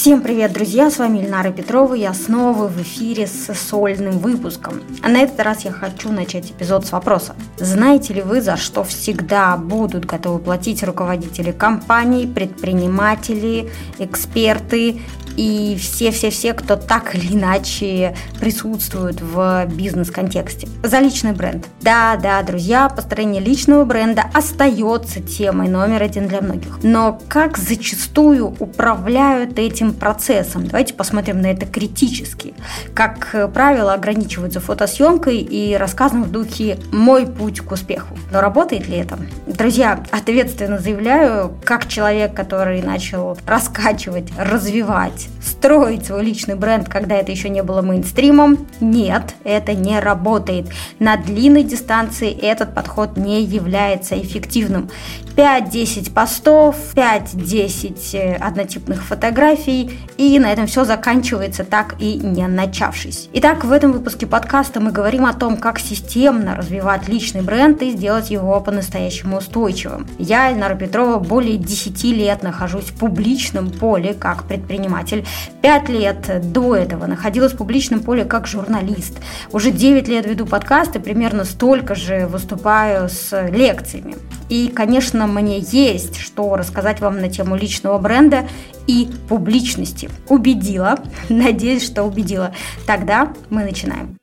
Всем привет, друзья! С вами Ильнара Петрова. Я снова в эфире с сольным выпуском. А на этот раз я хочу начать эпизод с вопроса. Знаете ли вы, за что всегда будут готовы платить руководители компаний, предприниматели, эксперты и все-все-все, кто так или иначе присутствует в бизнес-контексте. За личный бренд. Да-да, друзья, построение личного бренда остается темой номер один для многих. Но как зачастую управляют этим процессом? Давайте посмотрим на это критически. Как правило, ограничиваются фотосъемкой и рассказом в духе «мой путь к успеху». Но работает ли это? Друзья, ответственно заявляю, как человек, который начал раскачивать, развивать строить свой личный бренд, когда это еще не было мейнстримом, нет, это не работает. На длинной дистанции этот подход не является эффективным. 5-10 постов, 5-10 э, однотипных фотографий, и на этом все заканчивается так и не начавшись. Итак, в этом выпуске подкаста мы говорим о том, как системно развивать личный бренд и сделать его по-настоящему устойчивым. Я, Эльнара Петрова, более 10 лет нахожусь в публичном поле как предприниматель. 5 лет до этого находилась в публичном поле как журналист. Уже 9 лет веду подкасты, примерно столько же выступаю с лекциями. И, конечно, мне есть что рассказать вам на тему личного бренда и публичности. Убедила, надеюсь, что убедила. Тогда мы начинаем.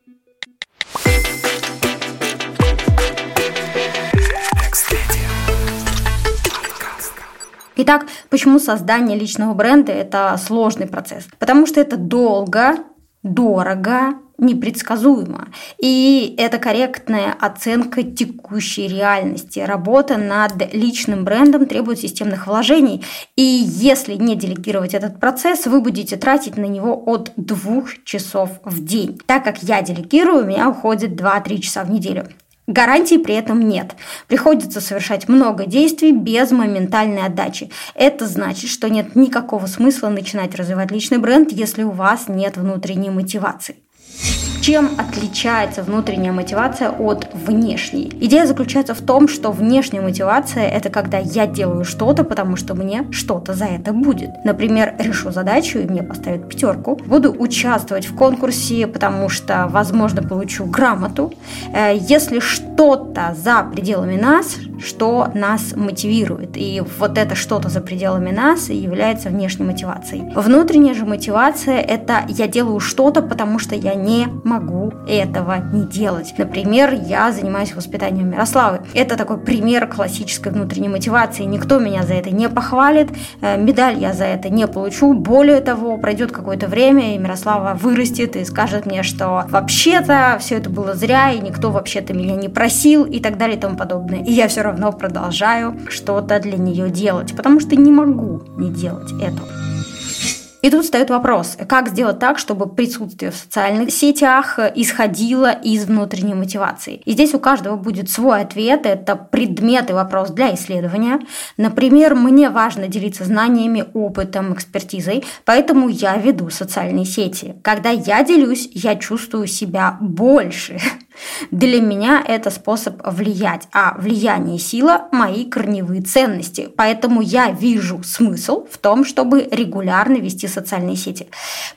Итак, почему создание личного бренда – это сложный процесс? Потому что это долго, дорого, непредсказуемо. И это корректная оценка текущей реальности. Работа над личным брендом требует системных вложений. И если не делегировать этот процесс, вы будете тратить на него от двух часов в день. Так как я делегирую, у меня уходит 2-3 часа в неделю. Гарантий при этом нет. Приходится совершать много действий без моментальной отдачи. Это значит, что нет никакого смысла начинать развивать личный бренд, если у вас нет внутренней мотивации. Чем отличается внутренняя мотивация от внешней? Идея заключается в том, что внешняя мотивация – это когда я делаю что-то, потому что мне что-то за это будет. Например, решу задачу, и мне поставят пятерку. Буду участвовать в конкурсе, потому что, возможно, получу грамоту. Э, если что-то за пределами нас, что нас мотивирует. И вот это что-то за пределами нас является внешней мотивацией. Внутренняя же мотивация – это я делаю что-то, потому что я не могу могу этого не делать. Например, я занимаюсь воспитанием Мирославы. Это такой пример классической внутренней мотивации. Никто меня за это не похвалит, э, медаль я за это не получу. Более того, пройдет какое-то время, и Мирослава вырастет и скажет мне, что вообще-то все это было зря, и никто вообще-то меня не просил, и так далее и тому подобное. И я все равно продолжаю что-то для нее делать, потому что не могу не делать этого. И тут встает вопрос, как сделать так, чтобы присутствие в социальных сетях исходило из внутренней мотивации. И здесь у каждого будет свой ответ, это предмет и вопрос для исследования. Например, мне важно делиться знаниями, опытом, экспертизой, поэтому я веду социальные сети. Когда я делюсь, я чувствую себя больше. Для меня это способ влиять, а влияние и сила – мои корневые ценности. Поэтому я вижу смысл в том, чтобы регулярно вести социальные сети.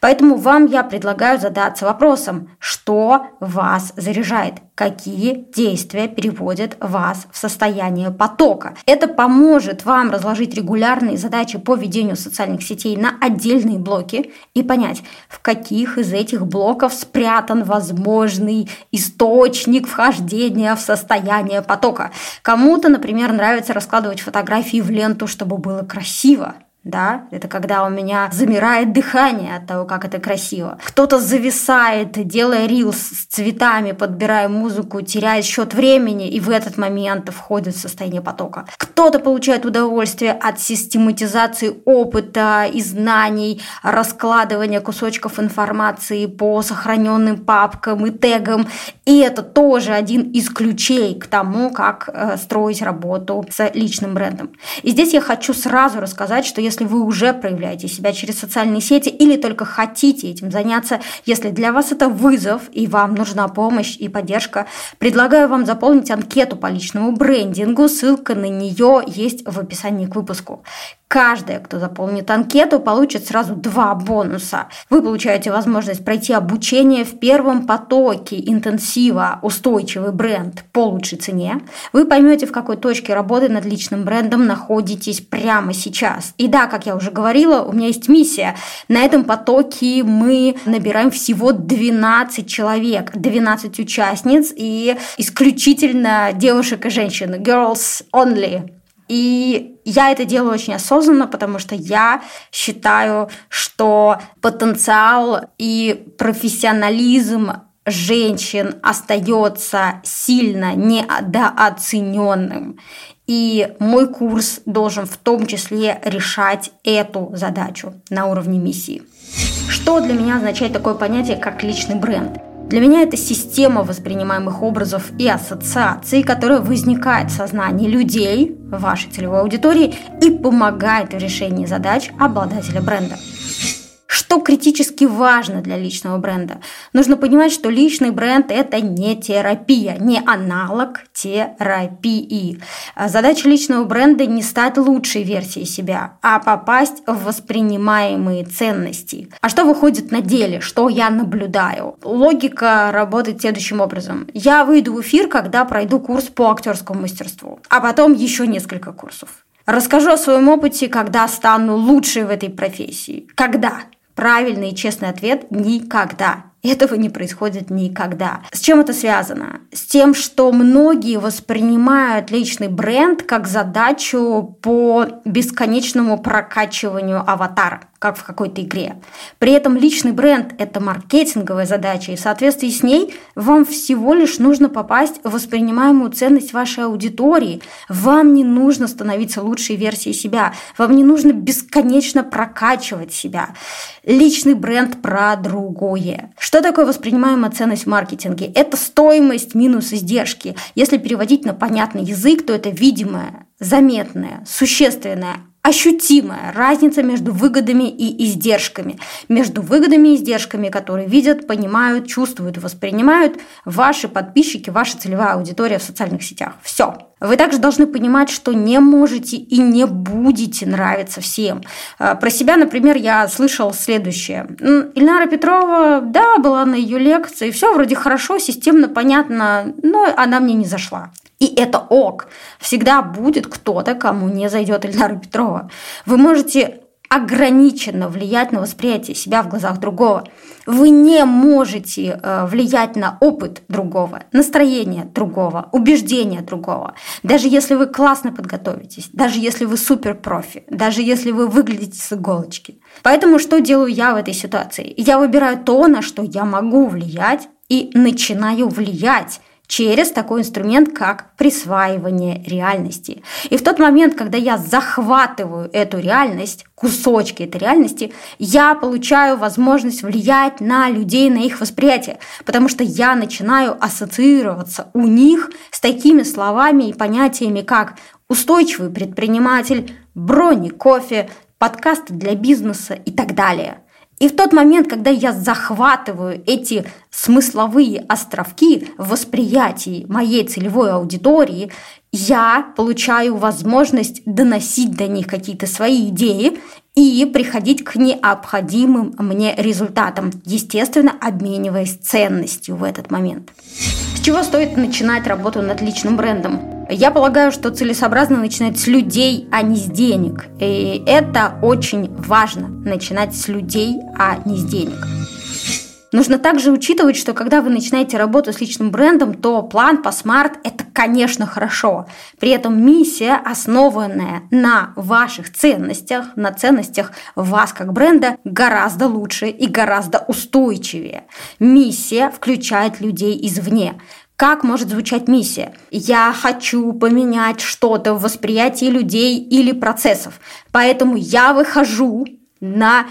Поэтому вам я предлагаю задаться вопросом, что вас заряжает, какие действия переводят вас в состояние потока. Это поможет вам разложить регулярные задачи по ведению социальных сетей на отдельные блоки и понять, в каких из этих блоков спрятан возможный источник вхождения в состояние потока. Кому-то, например, нравится раскладывать фотографии в ленту, чтобы было красиво да, это когда у меня замирает дыхание от того, как это красиво. Кто-то зависает, делая рилс с цветами, подбирая музыку, теряет счет времени, и в этот момент входит в состояние потока. Кто-то получает удовольствие от систематизации опыта и знаний, раскладывания кусочков информации по сохраненным папкам и тегам, и это тоже один из ключей к тому, как э, строить работу с личным брендом. И здесь я хочу сразу рассказать, что если вы уже проявляете себя через социальные сети или только хотите этим заняться, если для вас это вызов и вам нужна помощь и поддержка, предлагаю вам заполнить анкету по личному брендингу. Ссылка на нее есть в описании к выпуску. Каждая, кто заполнит анкету, получит сразу два бонуса. Вы получаете возможность пройти обучение в первом потоке интенсива «Устойчивый бренд» по лучшей цене. Вы поймете, в какой точке работы над личным брендом находитесь прямо сейчас. И да, как я уже говорила, у меня есть миссия. На этом потоке мы набираем всего 12 человек, 12 участниц и исключительно девушек и женщин. Girls only. И я это делаю очень осознанно, потому что я считаю, что потенциал и профессионализм женщин остается сильно недооцененным. И мой курс должен в том числе решать эту задачу на уровне миссии. Что для меня означает такое понятие, как личный бренд? Для меня это система воспринимаемых образов и ассоциаций, которая возникает в сознании людей, вашей целевой аудитории, и помогает в решении задач обладателя бренда. Что критически важно для личного бренда? Нужно понимать, что личный бренд – это не терапия, не аналог терапии. Задача личного бренда не стать лучшей версией себя, а попасть в воспринимаемые ценности. А что выходит на деле? Что я наблюдаю? Логика работает следующим образом. Я выйду в эфир, когда пройду курс по актерскому мастерству, а потом еще несколько курсов. Расскажу о своем опыте, когда стану лучшей в этой профессии. Когда? Правильный и честный ответ – никогда. Этого не происходит никогда. С чем это связано? С тем, что многие воспринимают личный бренд как задачу по бесконечному прокачиванию аватара как в какой-то игре. При этом личный бренд – это маркетинговая задача, и в соответствии с ней вам всего лишь нужно попасть в воспринимаемую ценность вашей аудитории. Вам не нужно становиться лучшей версией себя, вам не нужно бесконечно прокачивать себя. Личный бренд про другое. Что такое воспринимаемая ценность в маркетинге? Это стоимость минус издержки. Если переводить на понятный язык, то это видимое, заметное, существенное, ощутимая разница между выгодами и издержками. Между выгодами и издержками, которые видят, понимают, чувствуют, воспринимают ваши подписчики, ваша целевая аудитория в социальных сетях. Все. Вы также должны понимать, что не можете и не будете нравиться всем. А, про себя, например, я слышал следующее. Ильнара Петрова, да, была на ее лекции, все вроде хорошо, системно, понятно, но она мне не зашла. И это ок. Всегда будет кто-то, кому не зайдет Ильнара Петрова. Вы можете ограниченно влиять на восприятие себя в глазах другого. Вы не можете э, влиять на опыт другого, настроение другого, убеждения другого. Даже если вы классно подготовитесь, даже если вы супер профи, даже если вы выглядите с иголочки. Поэтому что делаю я в этой ситуации? Я выбираю то, на что я могу влиять, и начинаю влиять через такой инструмент, как присваивание реальности. И в тот момент, когда я захватываю эту реальность, кусочки этой реальности, я получаю возможность влиять на людей, на их восприятие, потому что я начинаю ассоциироваться у них с такими словами и понятиями, как устойчивый предприниматель, брони кофе, подкасты для бизнеса и так далее – и в тот момент, когда я захватываю эти смысловые островки в восприятии моей целевой аудитории, я получаю возможность доносить до них какие-то свои идеи и приходить к необходимым мне результатам, естественно, обмениваясь ценностью в этот момент. С чего стоит начинать работу над личным брендом? Я полагаю, что целесообразно начинать с людей, а не с денег. И это очень важно, начинать с людей, а не с денег. Нужно также учитывать, что когда вы начинаете работу с личным брендом, то план по смарт – это, конечно, хорошо. При этом миссия, основанная на ваших ценностях, на ценностях вас как бренда, гораздо лучше и гораздо устойчивее. Миссия включает людей извне. Как может звучать миссия? Я хочу поменять что-то в восприятии людей или процессов. Поэтому я выхожу на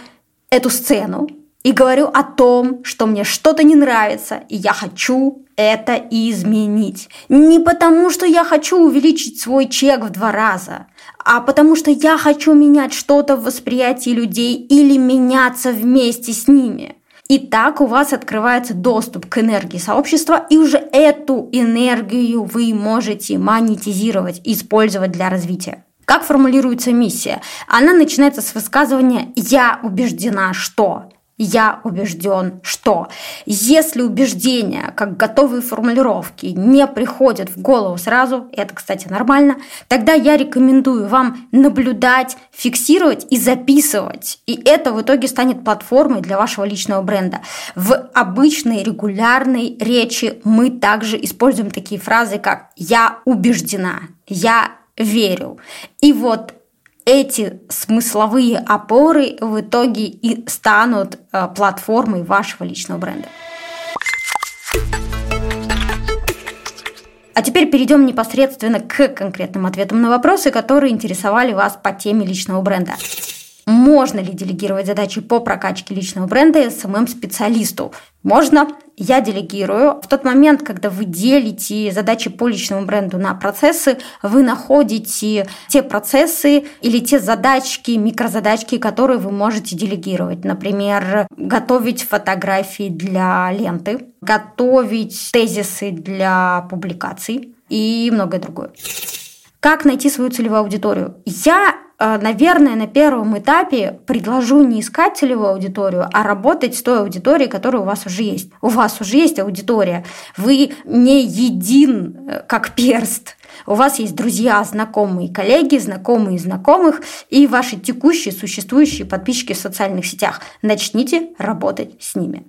эту сцену, и говорю о том, что мне что-то не нравится, и я хочу это изменить. Не потому, что я хочу увеличить свой чек в два раза, а потому что я хочу менять что-то в восприятии людей или меняться вместе с ними. И так у вас открывается доступ к энергии сообщества, и уже эту энергию вы можете монетизировать, использовать для развития. Как формулируется миссия? Она начинается с высказывания «я убеждена, что». Я убежден, что если убеждения, как готовые формулировки, не приходят в голову сразу, это, кстати, нормально, тогда я рекомендую вам наблюдать, фиксировать и записывать. И это в итоге станет платформой для вашего личного бренда. В обычной регулярной речи мы также используем такие фразы, как «я убеждена», «я верю». И вот эти смысловые опоры в итоге и станут э, платформой вашего личного бренда. А теперь перейдем непосредственно к конкретным ответам на вопросы, которые интересовали вас по теме личного бренда. Можно ли делегировать задачи по прокачке личного бренда SMM-специалисту? Можно. Я делегирую. В тот момент, когда вы делите задачи по личному бренду на процессы, вы находите те процессы или те задачки, микрозадачки, которые вы можете делегировать. Например, готовить фотографии для ленты, готовить тезисы для публикаций и многое другое. Как найти свою целевую аудиторию? Я наверное, на первом этапе предложу не искать целевую аудиторию, а работать с той аудиторией, которая у вас уже есть. У вас уже есть аудитория. Вы не един, э, как перст. У вас есть друзья, знакомые, коллеги, знакомые знакомых и ваши текущие существующие подписчики в социальных сетях. Начните работать с ними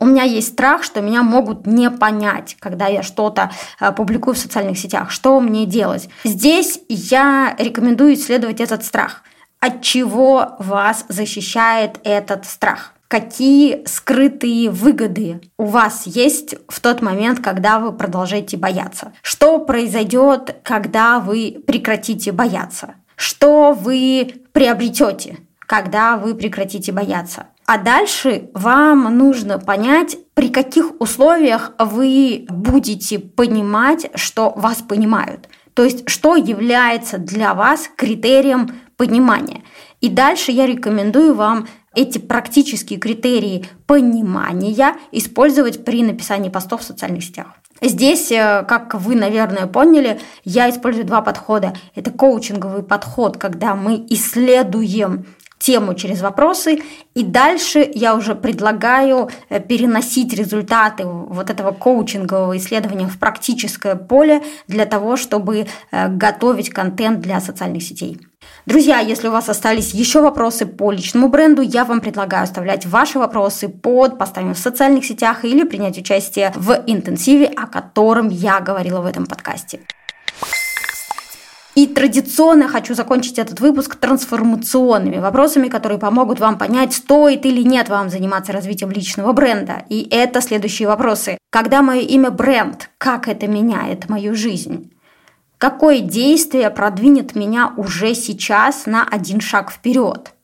у меня есть страх, что меня могут не понять, когда я что-то э, публикую в социальных сетях. Что мне делать? Здесь я рекомендую исследовать этот страх. От чего вас защищает этот страх? Какие скрытые выгоды у вас есть в тот момент, когда вы продолжаете бояться? Что произойдет, когда вы прекратите бояться? Что вы приобретете, когда вы прекратите бояться? А дальше вам нужно понять, при каких условиях вы будете понимать, что вас понимают. То есть, что является для вас критерием понимания. И дальше я рекомендую вам эти практические критерии понимания использовать при написании постов в социальных сетях. Здесь, э, как вы, наверное, поняли, я использую два подхода. Это коучинговый подход, когда мы исследуем тему через вопросы. И дальше я уже предлагаю э, переносить результаты вот этого коучингового исследования в практическое поле для того, чтобы э, готовить контент для социальных сетей. Друзья, если у вас остались еще вопросы по личному бренду, я вам предлагаю оставлять ваши вопросы под постами в социальных сетях или принять участие в интенсиве, о котором я говорила в этом подкасте. И традиционно хочу закончить этот выпуск трансформационными вопросами, которые помогут вам понять, стоит или нет вам заниматься развитием личного бренда. И это следующие вопросы. Когда мое имя бренд, как это меняет мою жизнь? Какое действие продвинет меня уже сейчас на один шаг вперед?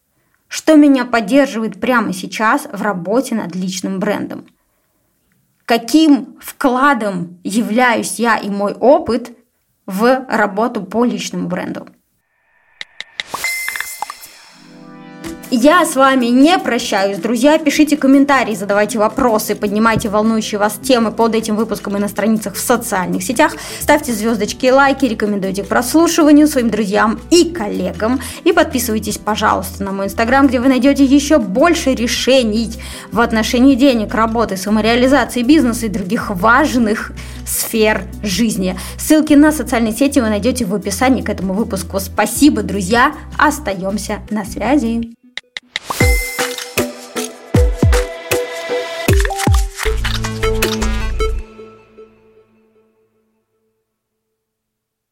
Что меня поддерживает прямо сейчас в работе над личным брендом? Каким вкладом являюсь я и мой опыт в работу по личному бренду. Я с вами не прощаюсь, друзья. Пишите комментарии, задавайте вопросы, поднимайте волнующие вас темы под этим выпуском и на страницах в социальных сетях. Ставьте звездочки и лайки, рекомендуйте к прослушиванию своим друзьям и коллегам. И подписывайтесь, пожалуйста, на мой инстаграм, где вы найдете еще больше решений в отношении денег, работы, самореализации, бизнеса и других важных сфер жизни. Ссылки на социальные сети вы найдете в описании к этому выпуску. Спасибо, друзья. Остаемся на связи.